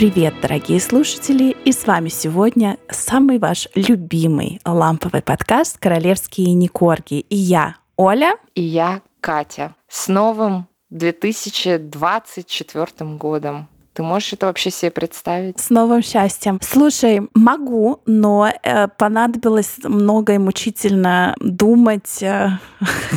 Привет, дорогие слушатели! И с вами сегодня самый ваш любимый ламповый подкаст «Королевские Никорги». И я, Оля. И я, Катя. С новым 2024 годом. Ты можешь это вообще себе представить? С новым счастьем. Слушай, могу, но э, понадобилось много и мучительно думать, э,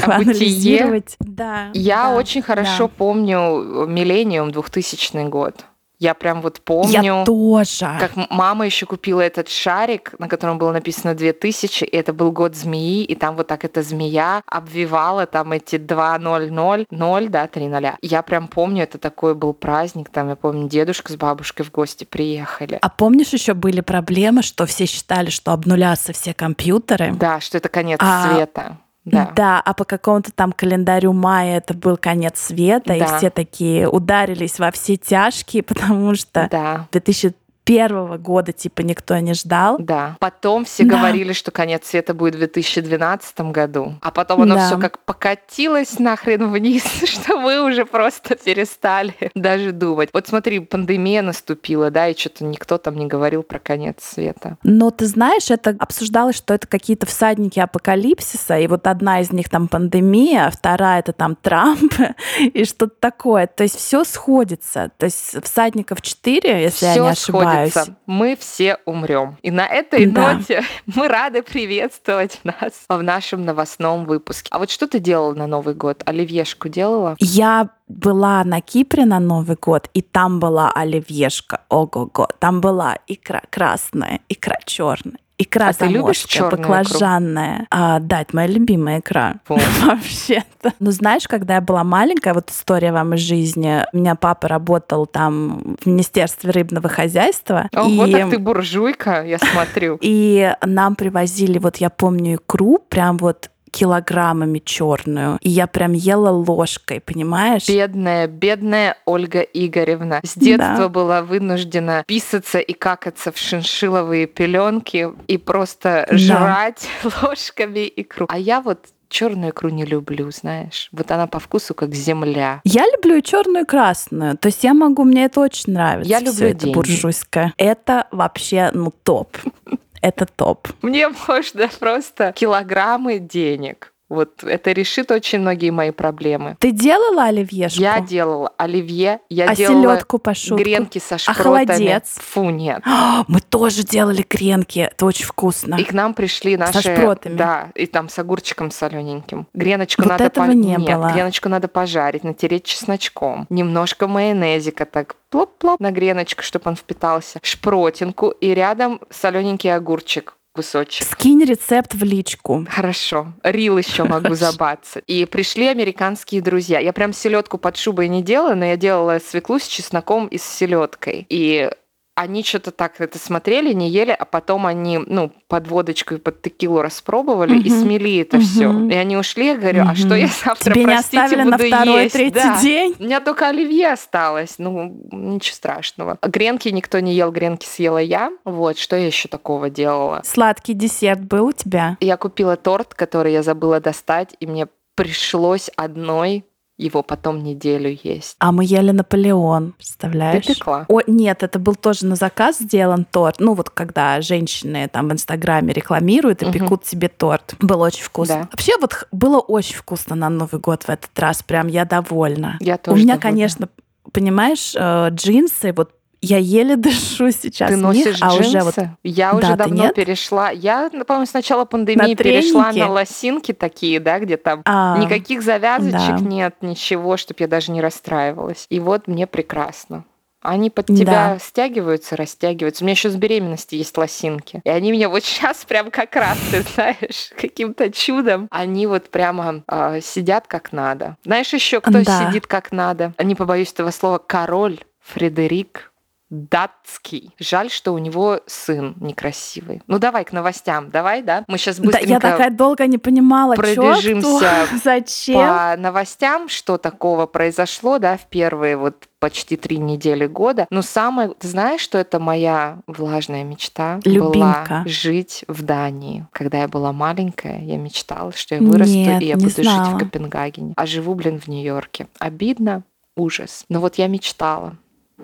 анализировать. Да. Я да, очень хорошо да. помню миллениум 2000 год. Я прям вот помню, я тоже. как мама еще купила этот шарик, на котором было написано 2000, и это был год змеи, и там вот так эта змея обвивала там эти 2 0 0 0, да, 3 0. Я прям помню, это такой был праздник, там, я помню, дедушка с бабушкой в гости приехали. А помнишь, еще были проблемы, что все считали, что обнулятся все компьютеры? Да, что это конец а... света. Да. да, а по какому-то там календарю мая это был конец света, да. и все такие ударились во все тяжкие, потому что да. 2000 первого года типа никто не ждал. Да. Потом все да. говорили, что конец света будет в 2012 году. А потом оно да. все как покатилось нахрен вниз, что мы уже просто перестали даже думать. Вот смотри, пандемия наступила, да, и что-то никто там не говорил про конец света. Но ты знаешь, это обсуждалось, что это какие-то всадники апокалипсиса, и вот одна из них там пандемия, а вторая это там Трамп и что-то такое. То есть все сходится. То есть всадников четыре, если всё я не ошибаюсь сходится. Мы все умрем. И на этой да. ноте мы рады приветствовать нас в нашем новостном выпуске. А вот что ты делала на Новый год? Оливьешку делала? Я была на Кипре на Новый год, и там была оливьешка. Ого-го. Там была икра красная, икра черная, Икра а заморская, баклажанная. А, да, это моя любимая икра. Вообще-то. Ну, знаешь, когда я была маленькая, вот история вам из жизни. У меня папа работал там в Министерстве рыбного хозяйства. О, и... вот так ты буржуйка, я смотрю. И нам привозили, вот я помню, икру, прям вот килограммами черную. И я прям ела ложкой, понимаешь? Бедная, бедная Ольга Игоревна. С детства да. была вынуждена писаться и какаться в шиншиловые пеленки и просто да. жрать ложками икру. А я вот черную икру не люблю, знаешь. Вот она по вкусу как земля. Я люблю черную и красную. То есть я могу, мне это очень нравится. Я люблю это буржуйское. Это вообще, ну, топ это топ. Мне можно просто килограммы денег. Вот это решит очень многие мои проблемы. Ты делала оливьешку? Я делала оливье, я а делала селедку по шутку? гренки со шпротами. А холодец? Фу, нет. Мы тоже делали гренки, это очень вкусно. И к нам пришли наши... Со шпротами? Да, и там с огурчиком солененьким. Греночку вот надо... этого по... не нет, было. греночку надо пожарить, натереть чесночком. Немножко майонезика так плоп-плоп на греночку, чтобы он впитался. Шпротинку и рядом солененький огурчик кусочек. Скинь рецепт в личку. Хорошо. Рил еще могу забаться. И пришли американские друзья. Я прям селедку под шубой не делала, но я делала свеклу с чесноком и с селедкой. И они что-то так это смотрели, не ели, а потом они, ну, под водочку и под текилу распробовали mm-hmm. и смели это mm-hmm. все. И они ушли, я говорю, а mm-hmm. что я завтра, Тебе простите, не оставили буду на второй, есть? третий да. день? У меня только оливье осталось, ну, ничего страшного. Гренки никто не ел, гренки съела я. Вот, что я еще такого делала? Сладкий десерт был у тебя? Я купила торт, который я забыла достать, и мне пришлось одной его потом неделю есть. А мы ели Наполеон, представляешь? Ты пекла? О, нет, это был тоже на заказ сделан торт. Ну вот когда женщины там в Инстаграме рекламируют и угу. пекут себе торт. Было очень вкусно. Да. Вообще вот было очень вкусно на Новый год в этот раз. Прям я довольна. Я тоже У меня, довольна. конечно, понимаешь, э, джинсы вот я еле дышу сейчас. Ты носишь них, а джинсы? уже вот... Я уже да, давно нет? перешла. Я, по-моему, с начала пандемии на перешла треники? на лосинки такие, да, где там а, никаких завязочек да. нет, ничего, чтобы я даже не расстраивалась. И вот мне прекрасно. Они под тебя Да. стягиваются, растягиваются. У меня еще с беременности есть лосинки. И они меня вот сейчас прям как раз, ты знаешь, каким-то чудом, они вот прямо а, сидят как надо. Знаешь еще, кто Да. сидит как надо? Не побоюсь этого слова, король Фредерик датский. Жаль, что у него сын некрасивый. Ну давай к новостям, давай, да? Мы сейчас Да, быстренько я такая долго не понимала, пробежимся кто, зачем. по новостям, что такого произошло, да, в первые вот почти три недели года. Но самое, ты знаешь, что это моя влажная мечта Любимка. была жить в Дании. Когда я была маленькая, я мечтала, что я вырасту Нет, и я буду жить знала. в Копенгагене. А живу, блин, в Нью-Йорке. Обидно, ужас. Но вот я мечтала.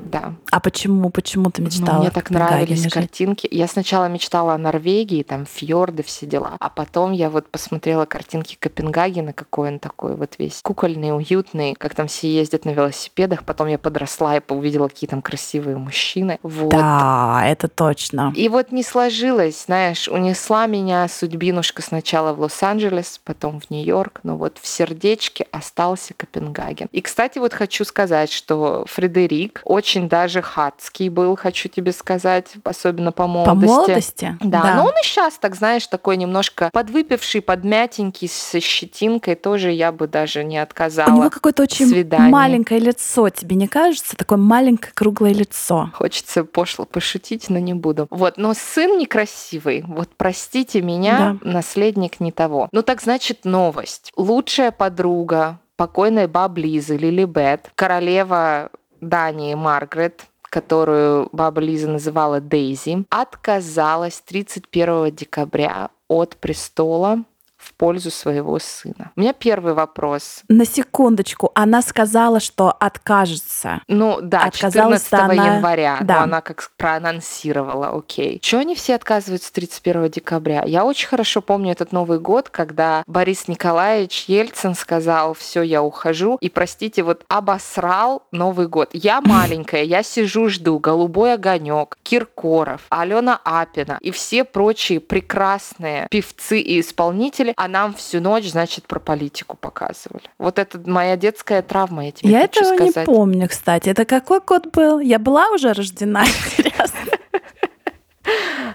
Да. А почему, почему ты мечтала? Ну, мне так нравились жить? картинки. Я сначала мечтала о Норвегии, там фьорды, все дела. А потом я вот посмотрела картинки Копенгагена, какой он такой вот весь кукольный, уютный, как там все ездят на велосипедах. Потом я подросла и увидела, какие там красивые мужчины. Вот. Да, это точно. И вот не сложилось, знаешь, унесла меня судьбинушка сначала в Лос-Анджелес, потом в Нью-Йорк, но вот в сердечке остался Копенгаген. И, кстати, вот хочу сказать, что Фредерик очень даже хатский был, хочу тебе сказать, особенно по молодости. По молодости? Да, да. но он и сейчас, так знаешь, такой немножко подвыпивший, подмятенький, со щетинкой, тоже я бы даже не отказала. У него какое-то очень свидании. маленькое лицо, тебе не кажется? Такое маленькое круглое лицо. Хочется пошло пошутить, но не буду. Вот, но сын некрасивый. Вот простите меня, да. наследник не того. Ну так значит новость. Лучшая подруга покойной баб Лизы, Лили Бет, королева Дании Маргарет, которую баба Лиза называла Дейзи, отказалась 31 декабря от престола в пользу своего сына. У меня первый вопрос. На секундочку, она сказала, что откажется. Ну да, Отказалась 14 она... января. Да. Но она как проанонсировала, окей. Чего они все отказываются 31 декабря? Я очень хорошо помню этот Новый год, когда Борис Николаевич Ельцин сказал, все, я ухожу. И, простите, вот обосрал Новый год. Я маленькая, я сижу, жду. Голубой огонек, Киркоров, Алена Апина и все прочие прекрасные певцы и исполнители а нам всю ночь, значит, про политику показывали. Вот это моя детская травма, я тебе я хочу этого сказать. не помню, кстати. Это какой год был? Я была уже рождена, интересно.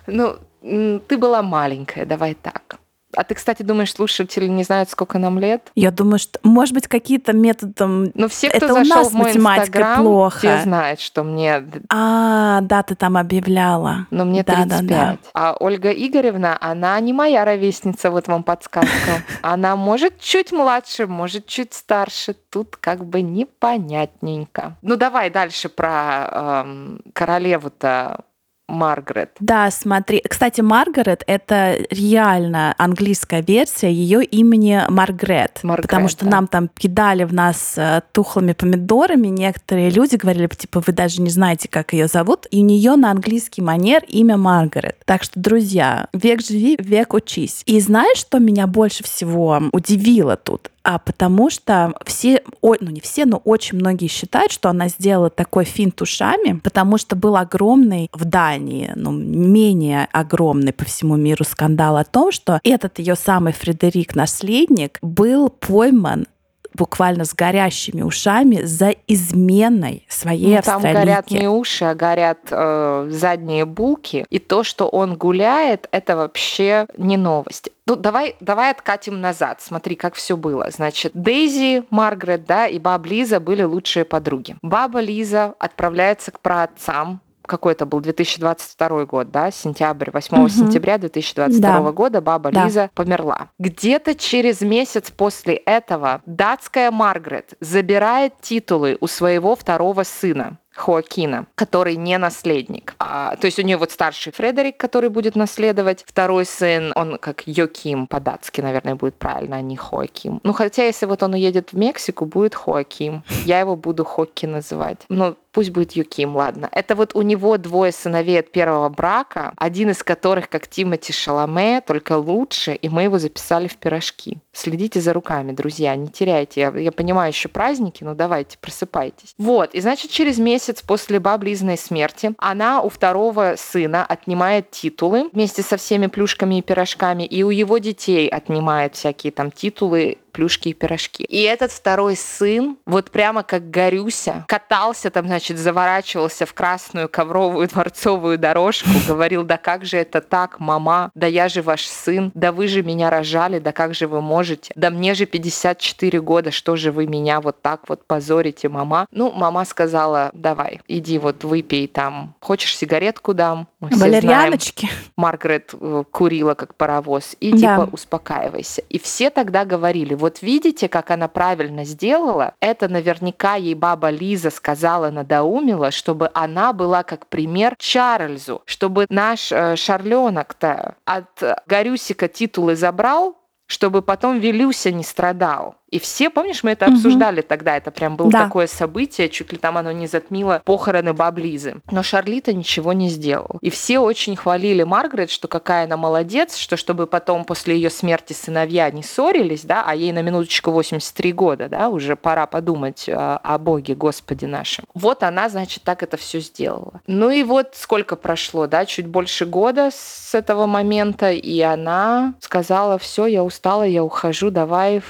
Ну, ты была маленькая, давай так. А ты, кстати, думаешь, слушатели не знают, сколько нам лет? Я думаю, что, может быть, какие-то методом... Но ну, все, кто Это зашел у нас в мой инстаграм, плохо. все знают, что мне... А, да, ты там объявляла. Но мне да, 35. Да, да. А Ольга Игоревна, она не моя ровесница, вот вам подсказка. Она может чуть младше, может чуть старше. Тут как бы непонятненько. Ну, давай дальше про эм, королеву-то Маргарет. Да, смотри. Кстати, Маргарет — это реально английская версия ее имени Маргарет. Маргарет потому что да. нам там кидали в нас э, тухлыми помидорами. Некоторые люди говорили, типа, вы даже не знаете, как ее зовут. И у нее на английский манер имя Маргарет. Так что, друзья, век живи, век учись. И знаешь, что меня больше всего удивило тут? А потому что все, ну не все, но очень многие считают, что она сделала такой финт ушами, потому что был огромный в Дании, ну менее огромный по всему миру скандал о том, что этот ее самый Фредерик наследник был пойман буквально с горящими ушами за изменой своей ну, Там горят не уши, а горят э, задние булки. И то, что он гуляет, это вообще не новость. Ну, давай, давай откатим назад. Смотри, как все было. Значит, Дейзи, Маргарет, да, и баба Лиза были лучшие подруги. Баба Лиза отправляется к праотцам какой это был 2022 год, да, сентябрь, 8 угу. сентября 2022 да. года баба да. Лиза померла. Где-то через месяц после этого датская Маргарет забирает титулы у своего второго сына. Хоакина, который не наследник. А, то есть у нее вот старший Фредерик, который будет наследовать. Второй сын, он как Йоким по-датски, наверное, будет правильно, а не Хоаким. Ну, хотя если вот он уедет в Мексику, будет Хоаким. Я его буду Хокки называть. Ну, пусть будет Юким, ладно. Это вот у него двое сыновей от первого брака, один из которых, как Тимати Шаломе, только лучше, и мы его записали в пирожки. Следите за руками, друзья, не теряйте. Я, я понимаю, еще праздники, но давайте, просыпайтесь. Вот, и значит, через месяц месяц после Баблизной смерти она у второго сына отнимает титулы вместе со всеми плюшками и пирожками, и у его детей отнимает всякие там титулы плюшки и пирожки. И этот второй сын, вот прямо как Горюся, катался там, значит, заворачивался в красную ковровую дворцовую дорожку, говорил, да как же это так, мама, да я же ваш сын, да вы же меня рожали, да как же вы можете, да мне же 54 года, что же вы меня вот так вот позорите, мама? Ну, мама сказала, давай, иди вот выпей там, хочешь сигаретку дам? Мы Валерьяночки. Знаем. Маргарет э, курила как паровоз, и да. типа успокаивайся. И все тогда говорили, вот видите, как она правильно сделала? Это наверняка ей баба Лиза сказала, надоумила, чтобы она была как пример Чарльзу, чтобы наш э, Шарленок-то от Горюсика титулы забрал, чтобы потом Вилюся не страдал. И все, помнишь, мы это угу. обсуждали тогда, это прям было да. такое событие, чуть ли там оно не затмило похороны Баблизы. Но Шарлита ничего не сделал. И все очень хвалили Маргарет, что какая она молодец, что чтобы потом после ее смерти сыновья не ссорились, да, а ей на минуточку 83 года, да, уже пора подумать о, о Боге, Господе нашем. Вот она, значит, так это все сделала. Ну и вот сколько прошло, да, чуть больше года с этого момента, и она сказала, все, я устала, я ухожу, давай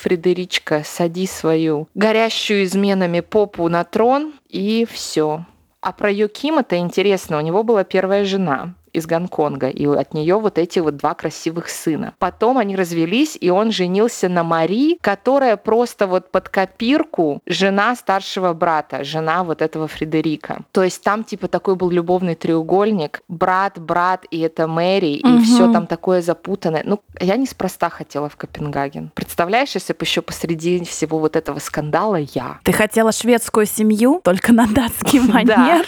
Фредеричка, сади свою горящую изменами попу на трон, и все. А про Йокима-то интересно, у него была первая жена из Гонконга, и от нее вот эти вот два красивых сына. Потом они развелись, и он женился на Мари, которая просто вот под копирку жена старшего брата, жена вот этого Фредерика. То есть там типа такой был любовный треугольник, брат, брат, и это Мэри, угу. и все там такое запутанное. Ну, я неспроста хотела в Копенгаген. Представляешь, если бы еще посреди всего вот этого скандала я. Ты хотела шведскую семью, только на датский манер? Да,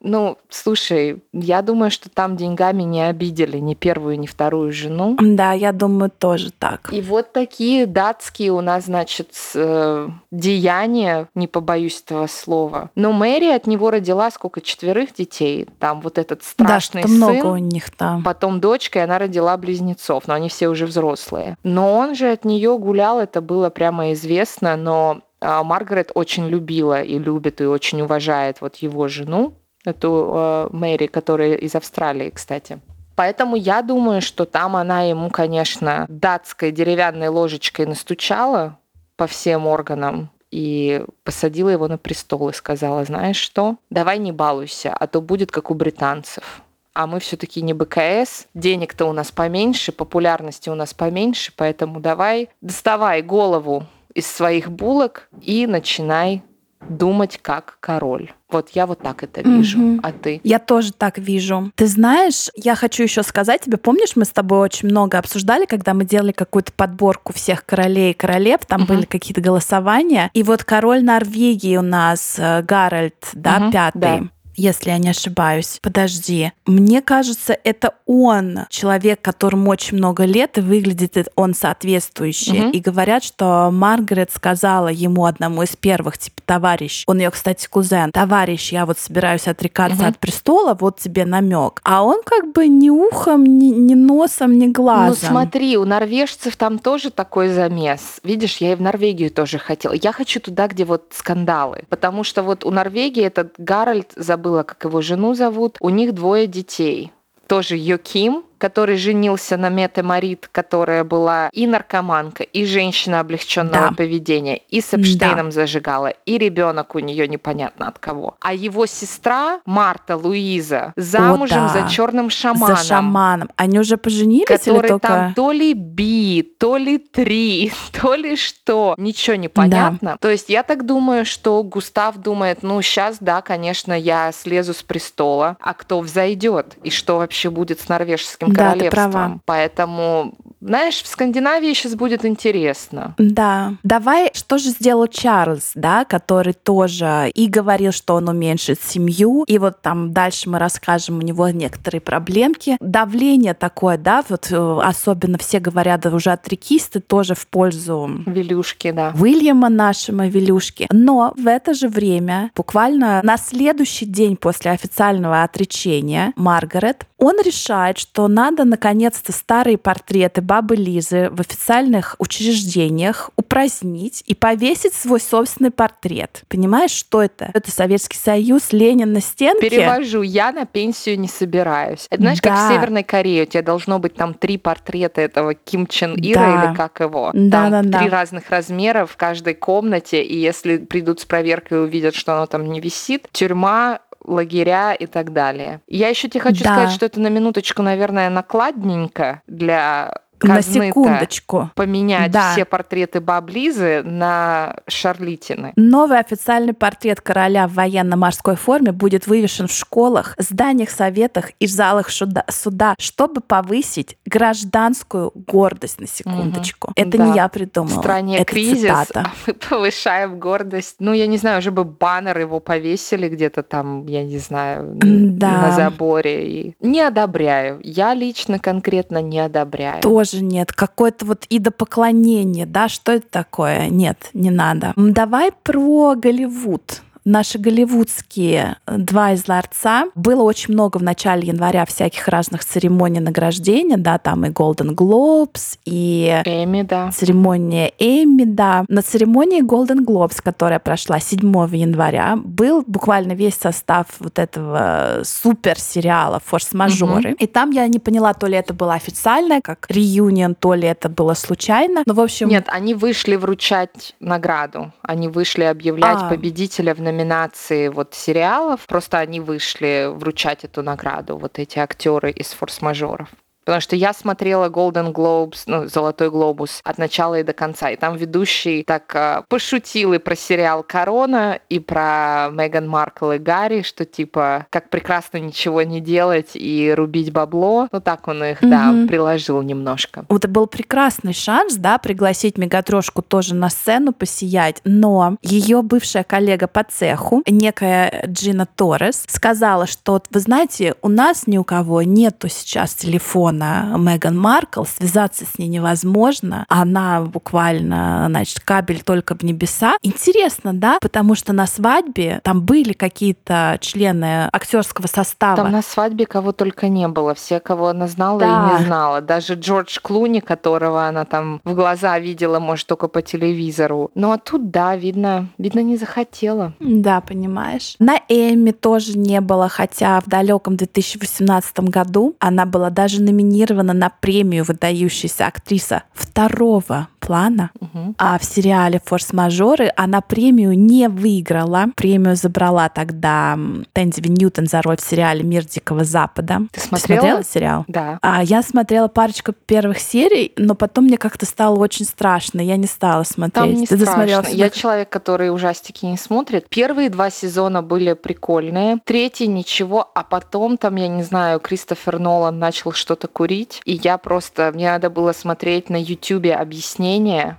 ну, слушай, я думаю, что там деньгами не обидели ни первую, ни вторую жену. Да, я думаю, тоже так. И вот такие датские у нас, значит, э, деяния, не побоюсь этого слова. Но Мэри от него родила сколько, четверых детей? Там вот этот страшный да, сын. много у них там. Потом дочка, и она родила близнецов, но они все уже взрослые. Но он же от нее гулял, это было прямо известно, но Маргарет очень любила и любит и очень уважает вот его жену, эту э, Мэри, которая из Австралии, кстати. Поэтому я думаю, что там она ему, конечно, датской деревянной ложечкой настучала по всем органам и посадила его на престол и сказала, знаешь что, давай не балуйся, а то будет как у британцев. А мы все-таки не БКС, денег-то у нас поменьше, популярности у нас поменьше, поэтому давай доставай голову из своих булок и начинай думать как король. Вот я вот так это вижу. Mm-hmm. А ты? Я тоже так вижу. Ты знаешь, я хочу еще сказать тебе, помнишь, мы с тобой очень много обсуждали, когда мы делали какую-то подборку всех королей и королев, там mm-hmm. были какие-то голосования. И вот король Норвегии у нас э, Гарольд, да, mm-hmm. пятый. Да если я не ошибаюсь. Подожди. Мне кажется, это он, человек, которому очень много лет, и выглядит он соответствующе. Угу. И говорят, что Маргарет сказала ему, одному из первых, типа, товарищ, он ее, кстати, кузен, товарищ, я вот собираюсь отрекаться угу. от престола, вот тебе намек. А он как бы ни ухом, ни, ни носом, ни глазом. Ну смотри, у норвежцев там тоже такой замес. Видишь, я и в Норвегию тоже хотела. Я хочу туда, где вот скандалы. Потому что вот у Норвегии этот Гарольд забыл забыла, как его жену зовут. У них двое детей. Тоже Йоким, который женился на Мете Марит, которая была и наркоманка, и женщина облегченного да. поведения, и с Эпштейном да. зажигала, и ребенок у нее непонятно от кого. А его сестра Марта Луиза замужем О, да. за черным шаманом. За шаманом. Они уже поженились который или только... там то ли би, то ли три, то ли что. Ничего не понятно. Да. То есть я так думаю, что Густав думает, ну сейчас, да, конечно, я слезу с престола, а кто взойдет? И что вообще будет с норвежским Соединенным да, Королевством. Права. Поэтому, знаешь, в Скандинавии сейчас будет интересно. Да. Давай, что же сделал Чарльз, да, который тоже и говорил, что он уменьшит семью, и вот там дальше мы расскажем, у него некоторые проблемки. Давление такое, да, вот э, особенно все говорят, да, уже отрекисты тоже в пользу Вилюшки, да. Уильяма нашего Вилюшки. Но в это же время, буквально на следующий день после официального отречения Маргарет, он решает, что надо наконец-то старые портреты бабы Лизы в официальных учреждениях упразднить и повесить свой собственный портрет. Понимаешь, что это? Это Советский Союз, Ленин на стенке. Перевожу, я на пенсию не собираюсь. Это знаешь, да. как в Северной Корее, у тебя должно быть там три портрета этого Ким Чен Ира да. или как его. Да, там да, три да. разных размера в каждой комнате, и если придут с проверкой и увидят, что оно там не висит, тюрьма лагеря и так далее. Я еще тебе хочу да. сказать, что это на минуточку, наверное, накладненько для на секундочку поменять да. все портреты Баблизы на Шарлитины. Новый официальный портрет короля в военно-морской форме будет вывешен в школах, зданиях, советах и залах суда, суда чтобы повысить гражданскую гордость на секундочку. Угу. Это да. не я придумала. В стране Это кризис, цитата. а мы повышаем гордость. Ну, я не знаю, уже бы баннер его повесили где-то там, я не знаю, да. на заборе. И... Не одобряю. Я лично конкретно не одобряю. Тоже тоже нет. Какое-то вот идопоклонение, да, что это такое? Нет, не надо. Давай про Голливуд наши голливудские э, два из ларца. Было очень много в начале января всяких разных церемоний награждения, да, там и Golden Globes, и Эми, да. церемония Эми, да. На церемонии Golden Globes, которая прошла 7 января, был буквально весь состав вот этого супер сериала «Форс-мажоры». Угу. И там я не поняла, то ли это было официальное, как реюнион, то ли это было случайно. Но, в общем... Нет, они вышли вручать награду. Они вышли объявлять а. победителя в номинации номинации вот сериалов, просто они вышли вручать эту награду, вот эти актеры из форс-мажоров. Потому что я смотрела Golden Globes, ну, Золотой глобус от начала и до конца. И там ведущий так э, пошутил и про сериал Корона, и про Меган Маркл и Гарри, что типа как прекрасно ничего не делать и рубить бабло. Ну так он их, mm-hmm. да, приложил немножко. Вот это был прекрасный шанс, да, пригласить Мегатрошку тоже на сцену посиять, но ее бывшая коллега по цеху, некая Джина Торрес, сказала, что, вы знаете, у нас ни у кого нету сейчас телефона на Меган Маркл, связаться с ней невозможно. Она буквально, значит, кабель только в небеса. Интересно, да? Потому что на свадьбе там были какие-то члены актерского состава. Там на свадьбе кого только не было. Все, кого она знала да. и не знала. Даже Джордж Клуни, которого она там в глаза видела, может, только по телевизору. Ну а тут, да, видно, видно, не захотела. Да, понимаешь. На Эми тоже не было, хотя в далеком 2018 году она была даже номинирована номинирована на премию «Выдающаяся актриса второго плана, угу. а в сериале «Форс-мажоры» она премию не выиграла. Премию забрала тогда Тенди Ньютон за роль в сериале «Мир Дикого Запада». Ты смотрела? Ты смотрела сериал? Да. А, я смотрела парочку первых серий, но потом мне как-то стало очень страшно, я не стала смотреть. Там не Ты страшно. Я человек, который ужастики не смотрит. Первые два сезона были прикольные, третий ничего, а потом там, я не знаю, Кристофер Нолан начал что-то курить, и я просто, мне надо было смотреть на Ютубе объяснение,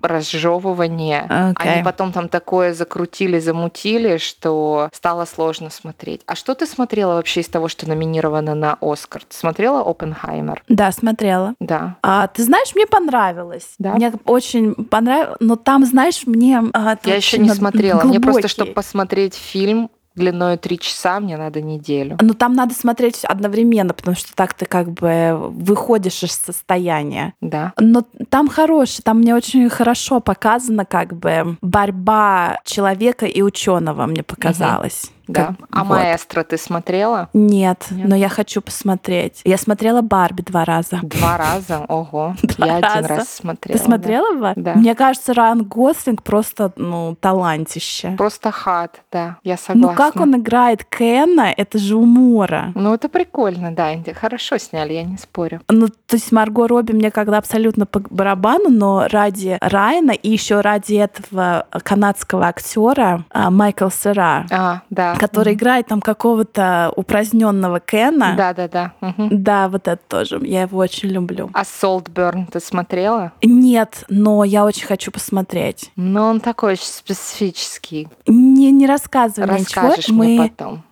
разжевывание. Okay. Они потом там такое закрутили, замутили, что стало сложно смотреть. А что ты смотрела вообще из того, что номинировано на Оскар? Ты смотрела Оппенхаймер? Да, смотрела. Да. А, ты знаешь, мне понравилось. Да? Мне очень понравилось, но там, знаешь, мне... А, я еще не смотрела. Глубокий. Мне просто, чтобы посмотреть фильм, длиной три часа, мне надо неделю. Но там надо смотреть одновременно, потому что так ты как бы выходишь из состояния. Да. Но там хороший, там мне очень хорошо показано как бы борьба человека и ученого, мне показалось. Угу. Да. Как, а вот. маэстро ты смотрела? Нет, Нет, но я хочу посмотреть. Я смотрела Барби два раза. Два раза? Ого. Два я раза. один раз смотрела. Ты смотрела да. Да. Мне кажется, Ран Гослинг просто, ну, талантище. Просто хат, да, я согласна. Ну, как он играет Кена, это же умора. Ну, это прикольно, да, хорошо сняли, я не спорю. Ну, то есть Марго Робби мне когда абсолютно по барабану, но ради Райана и еще ради этого канадского актера а, Майкл Сера. А, да который играет там какого-то упраздненного Кена. Да, да, да. Угу. Да, вот это тоже. Я его очень люблю. А Солтберн ты смотрела? Нет, но я очень хочу посмотреть. Но он такой очень специфический. Не, не рассказывай Расскажешь ничего. мне Мы... потом.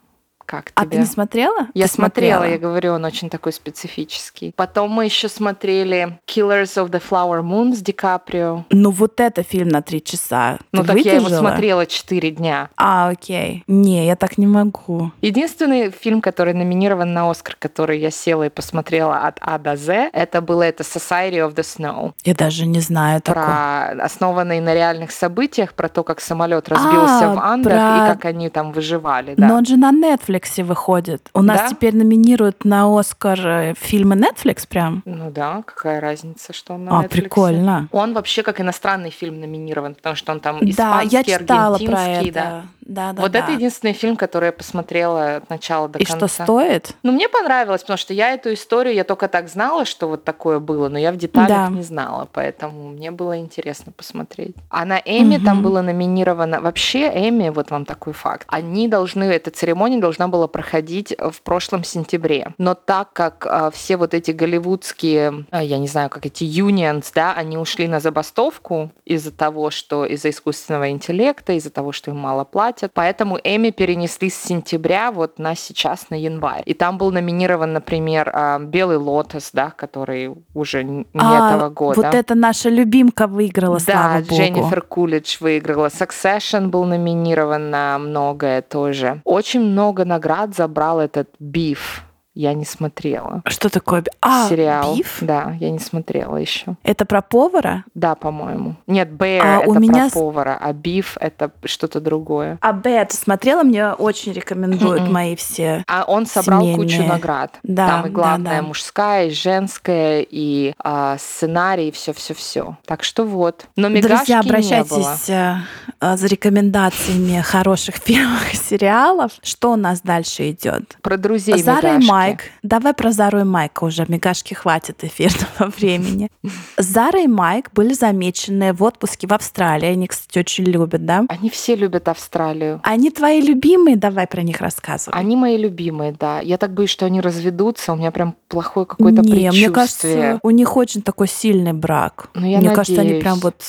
Как а тебе? ты не смотрела? Я ты смотрела, смотрела, я говорю, он очень такой специфический. Потом мы еще смотрели Killers of the Flower Moon с Ди Каприо. Ну вот это фильм на три часа. Ну ты так выдержала? я его смотрела четыре дня. А, окей. Не, я так не могу. Единственный фильм, который номинирован на Оскар, который я села и посмотрела от А до З, это было это Society of the Snow. Я даже не знаю про такого. основанный на реальных событиях, про то, как самолет разбился а, в Андах про... и как они там выживали. Да. Но он же на Netflix Netflix выходит. У нас да? теперь номинируют на Оскар э, фильмы Netflix прям. Ну да, какая разница, что он на а, Netflix. прикольно. Он вообще как иностранный фильм номинирован, потому что он там испанский, да, я читала аргентинский, про это. да. Да, да, вот да. это единственный фильм, который я посмотрела от начала до и конца. И что стоит? Ну, мне понравилось, потому что я эту историю, я только так знала, что вот такое было, но я в деталях да. не знала, поэтому мне было интересно посмотреть. А на Эми угу. там было номинировано... Вообще, Эми, вот вам такой факт, они должны, эта церемония должна была проходить в прошлом сентябре. Но так как а, все вот эти голливудские, а, я не знаю, как эти unions, да, они ушли на забастовку из-за того, что из-за искусственного интеллекта, из-за того, что им мало платят, хватит. Поэтому Эми перенесли с сентября вот на сейчас, на январь. И там был номинирован, например, а, «Белый лотос», да, который уже не а, этого года. Вот это наша любимка выиграла, да, слава богу. Дженнифер Кулидж выиграла. Succession был номинирован на многое тоже. Очень много наград забрал этот «Биф». Я не смотрела. Что такое? А, сериал? Биф? Да, я не смотрела еще. Это про повара? Да, по-моему. Нет, Bear а это у меня... про повара, а Биф это что-то другое. А Bear ты смотрела? Мне очень рекомендуют mm-mm. мои все. А он собрал семейные. кучу наград. Да, Там и главная да, да. мужская, и женская, и а, сценарий, и все-все-все. Так что вот. Но Друзья, обращайтесь э, за рекомендациями хороших первых сериалов. Что у нас дальше идет? Про друзей Зара и Майк Майк. Давай про Зару и Майка уже. Мегашки хватит эфирного времени. Зара и Майк были замечены в отпуске в Австралии. Они, кстати, очень любят, да? Они все любят Австралию. Они твои любимые? Давай про них рассказывай. Они мои любимые, да. Я так боюсь, что они разведутся. У меня прям плохое какое-то Не, предчувствие. мне кажется, у них очень такой сильный брак. Ну, я мне надеюсь. кажется, они прям вот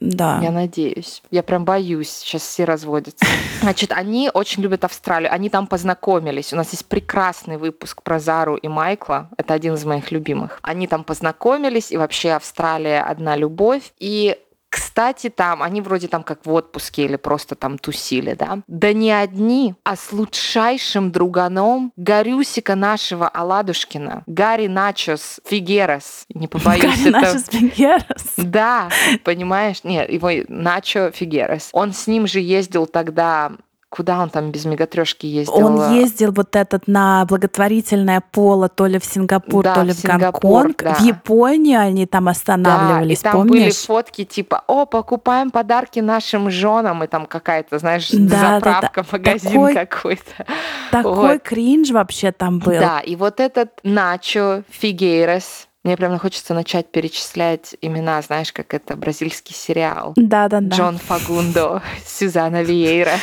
да. Я надеюсь. Я прям боюсь. Сейчас все разводятся. Значит, они очень любят Австралию. Они там познакомились. У нас есть прекрасный выпуск про Зару и Майкла. Это один из моих любимых. Они там познакомились, и вообще Австралия одна любовь. И кстати, там, они вроде там как в отпуске или просто там тусили, да? Да не одни, а с лучшайшим друганом Гарюсика нашего Аладушкина, Гарри Начос Фигерас. Не побоюсь Гарри это... Начос Фигерас? Да, понимаешь? Нет, его Начо Фигерас. Он с ним же ездил тогда Куда он там без мегатрешки ездил? Он ездил вот этот на благотворительное поло то ли в Сингапур, да, то ли в, в Гонконг. Да. В Японию они там останавливались, да, и там помнишь? были фотки типа, о, покупаем подарки нашим женам, и там какая-то, знаешь, да, заправка, да, да. магазин такой, какой-то. Такой вот. кринж вообще там был. Да, и вот этот Начо Фигейрес, мне прям хочется начать перечислять имена, знаешь, как это бразильский сериал. Да, да, да. Джон Фагундо, Сюзанна Виейра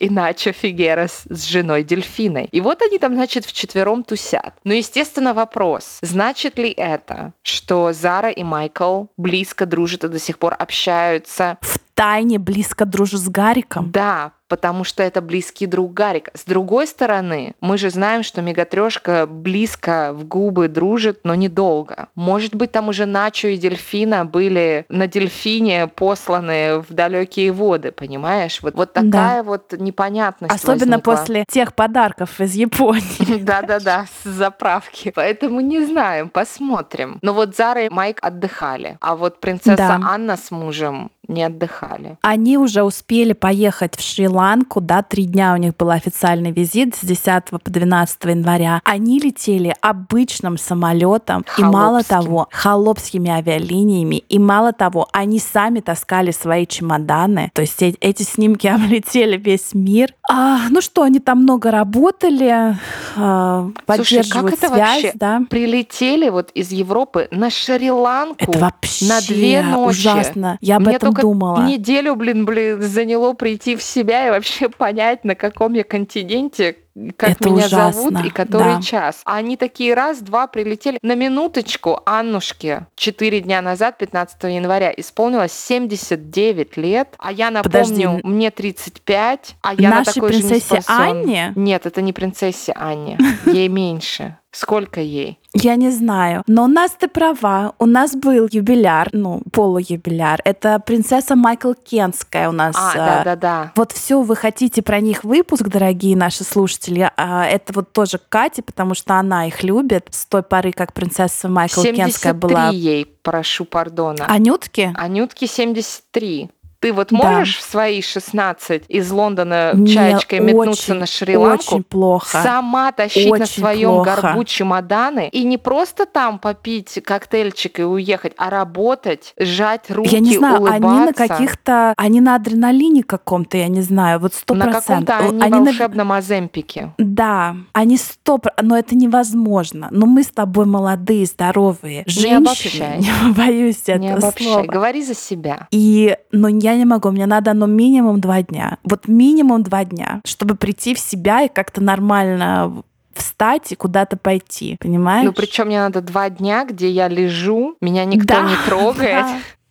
и Начо Фигерас с женой Дельфиной. И вот они там, значит, вчетвером тусят. Но, естественно, вопрос, значит ли это, что Зара и Майкл близко дружат и до сих пор общаются? В тайне близко дружит с Гариком. Да, потому что это близкий друг Гарика. С другой стороны, мы же знаем, что Мегатрешка близко в губы дружит, но недолго. Может быть, там уже Начо и Дельфина были на Дельфине посланы в далекие воды, понимаешь? Вот, вот такая да. вот непонятность Особенно возникла. после тех подарков из Японии. Да-да-да, с заправки. Поэтому не знаем, посмотрим. Но вот Зара и Майк отдыхали, а вот принцесса Анна с мужем не отдыхали. Они уже успели поехать в Шри-Ланку, да, три дня у них был официальный визит с 10 по 12 января. Они летели обычным самолетом, и мало того, холопскими авиалиниями, и мало того, они сами таскали свои чемоданы, то есть эти снимки облетели весь мир. А, ну что, они там много работали, а, поддерживают Слушай, как это связь, вообще? да. Прилетели вот из Европы на Шри-Ланку это вообще на две ночи. ужасно. Я об Мне этом думала. Неделю, блин, блин, заняло прийти в себя и вообще понять, на каком я континенте, как это меня ужасно. зовут и который да. час. А они такие раз-два прилетели. На минуточку Аннушке 4 дня назад, 15 января, исполнилось 79 лет. А я напомню, Подожди. мне 35, а я Нашей на такой принцессе же не Анне? Нет, это не принцессе Анне. Ей меньше. Сколько ей? Я не знаю. Но у нас ты права. У нас был юбиляр, ну, полуюбиляр. Это принцесса Майкл Кенская у нас. А, да-да-да. Вот все, вы хотите про них выпуск, дорогие наши слушатели. А это вот тоже Катя, потому что она их любит с той поры, как принцесса Майкл Кенская была. ей, прошу пардона. Анютки? Анютки 73. Ты вот можешь да. в свои 16 из Лондона Мне чаечкой метнуться очень, на Шри-Ланку, очень плохо. сама тащить очень на своем плохо. горбу чемоданы и не просто там попить коктейльчик и уехать, а работать, сжать руки, Я не знаю, улыбаться. они на каких-то, они на адреналине каком-то, я не знаю, вот сто процентов. На каком-то они, они волшебном на... Оземпике. Да, они сто, но это невозможно. Но мы с тобой молодые, здоровые, женщины. Не, не боюсь этого не обобщай. слова. Говори за себя. И, но я я не могу, мне надо ну минимум два дня. Вот минимум два дня, чтобы прийти в себя и как-то нормально встать и куда-то пойти, понимаешь? Ну, причем мне надо два дня, где я лежу, меня никто да, не трогает.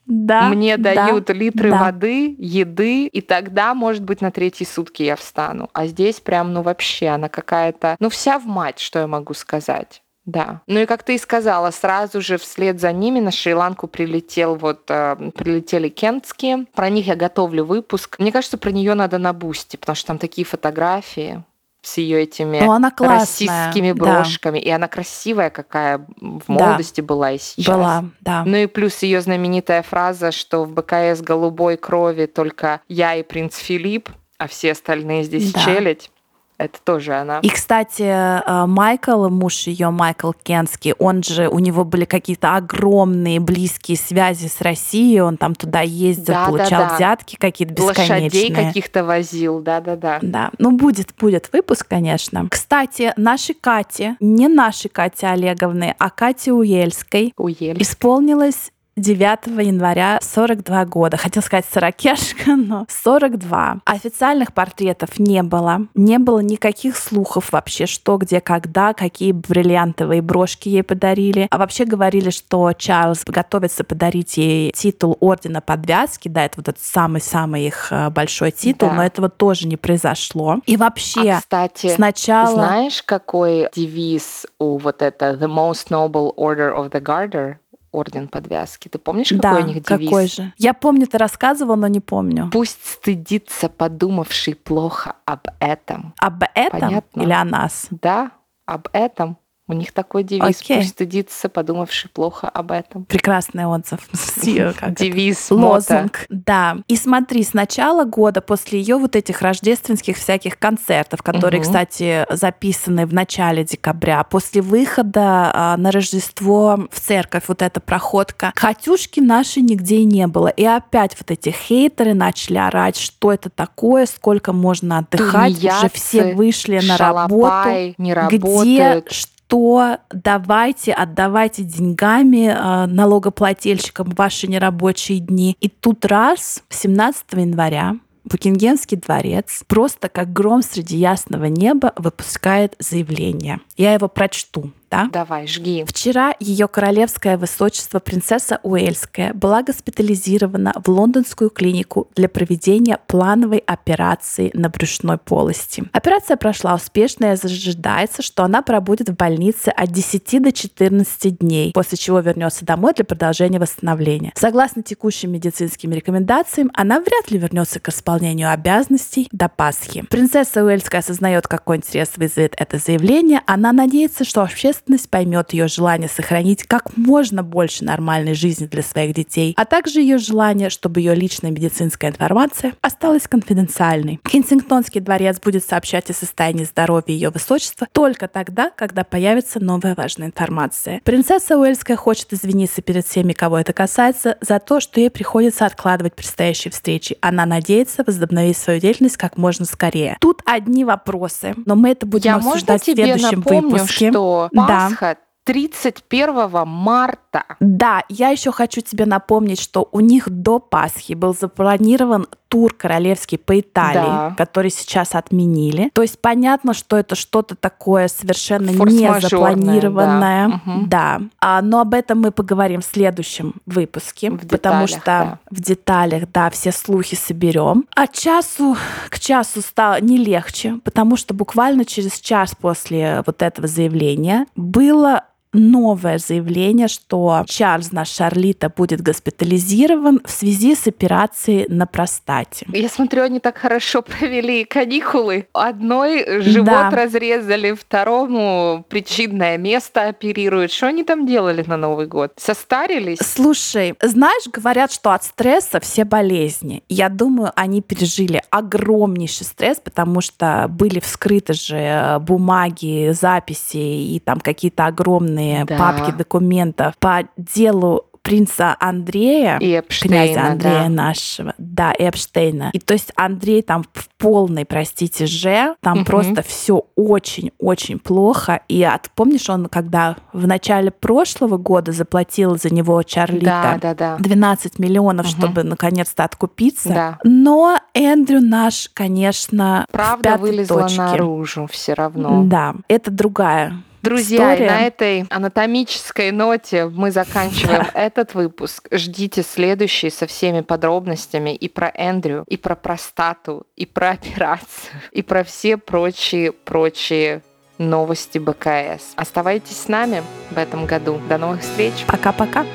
да, мне да, дают литры да. воды, еды, и тогда, может быть, на третьи сутки я встану. А здесь прям, ну вообще, она какая-то, ну вся в мать, что я могу сказать. Да. Ну и как ты и сказала, сразу же вслед за ними на Шри-Ланку прилетел вот э, прилетели кентские. Про них я готовлю выпуск. Мне кажется, про нее надо на бусте, потому что там такие фотографии с ее этими ну, она российскими брошками. Да. И она красивая, какая в молодости да. была и сейчас. Была, да. Ну и плюс ее знаменитая фраза, что в БКС голубой крови только я и принц Филипп, а все остальные здесь да. челядь. Это тоже она. И, кстати, э, Майкл, муж ее, Майкл Кенский, он же, у него были какие-то огромные близкие связи с Россией, он там туда ездил, да, получал да, да. взятки какие-то бесконечные. Лошадей каких-то возил, да-да-да. Да, ну будет, будет выпуск, конечно. Кстати, нашей Кате, не нашей Кате Олеговны, а Кате Уельской, Уельской. исполнилось 9 января 42 года. Хотел сказать сорокешка, но 42. Официальных портретов не было. Не было никаких слухов вообще, что, где, когда, какие бриллиантовые брошки ей подарили. А вообще говорили, что Чарльз готовится подарить ей титул Ордена Подвязки. Да, это вот этот самый-самый их э, большой титул, да. но этого тоже не произошло. И вообще, а, кстати, сначала... знаешь, какой девиз у вот это The Most Noble Order of the Garter? Орден подвязки. Ты помнишь, какой да, у них девиз? какой же? Я помню, ты рассказывал, но не помню. Пусть стыдится подумавший плохо об этом. Об этом Понятно? или о нас? Да, об этом. У них такой девиз. Okay. Пусть стыдится, подумавший плохо об этом. Прекрасный отзыв. Девиз, лозунг. Да. И смотри, с начала года, после ее вот этих рождественских всяких концертов, которые, кстати, записаны в начале декабря, после выхода а, на Рождество в церковь, вот эта проходка, Катюшки нашей нигде не было. И опять вот эти хейтеры начали орать, что это такое, сколько можно отдыхать. Уже все вышли на работу. не работают. Где то давайте, отдавайте деньгами э, налогоплательщикам ваши нерабочие дни. И тут раз, 17 января, Букингемский дворец просто как гром среди ясного неба выпускает заявление. Я его прочту да? Давай, жги. Вчера ее королевское высочество принцесса Уэльская была госпитализирована в лондонскую клинику для проведения плановой операции на брюшной полости. Операция прошла успешно и ожидается, что она пробудет в больнице от 10 до 14 дней, после чего вернется домой для продолжения восстановления. Согласно текущим медицинским рекомендациям, она вряд ли вернется к исполнению обязанностей до Пасхи. Принцесса Уэльская осознает, какой интерес вызовет это заявление. Она надеется, что общественность общественность поймет ее желание сохранить как можно больше нормальной жизни для своих детей, а также ее желание, чтобы ее личная медицинская информация осталась конфиденциальной. Кенсингтонский дворец будет сообщать о состоянии здоровья ее высочества только тогда, когда появится новая важная информация. Принцесса Уэльская хочет извиниться перед всеми, кого это касается, за то, что ей приходится откладывать предстоящие встречи. Она надеется возобновить свою деятельность как можно скорее. Тут одни вопросы, но мы это будем Я обсуждать в следующем напомню, выпуске. Что Пасха да. 31 марта. Да, я еще хочу тебе напомнить, что у них до Пасхи был запланирован тур королевский по Италии, да. который сейчас отменили. То есть понятно, что это что-то такое совершенно не запланированное. Да. Угу. да. А, но об этом мы поговорим в следующем выпуске, в потому деталях, что да. в деталях, да, все слухи соберем. А часу к часу стало не легче, потому что буквально через час после вот этого заявления было новое заявление, что Чарльз наш Шарлита будет госпитализирован в связи с операцией на простате. Я смотрю, они так хорошо провели каникулы. Одной живот да. разрезали, второму причинное место оперируют. Что они там делали на Новый год? Состарились? Слушай, знаешь, говорят, что от стресса все болезни. Я думаю, они пережили огромнейший стресс, потому что были вскрыты же бумаги, записи и там какие-то огромные огромные да. папки документов по делу принца Андрея, и Эпштейна, князя Андрея да. нашего, да, Эпштейна. И то есть Андрей там в полной, простите, же, там угу. просто все очень-очень плохо. И от, помнишь, он когда в начале прошлого года заплатил за него Чарлита да, да, да. 12 миллионов, угу. чтобы наконец-то откупиться. Да. Но Эндрю наш, конечно, Правда в вылезла точке. наружу все равно. Да, это другая Друзья, на этой анатомической ноте мы заканчиваем этот выпуск. Ждите следующий со всеми подробностями и про Эндрю, и про простату, и про операцию, и про все прочие-прочие новости БКС. Оставайтесь с нами в этом году. До новых встреч. Пока-пока.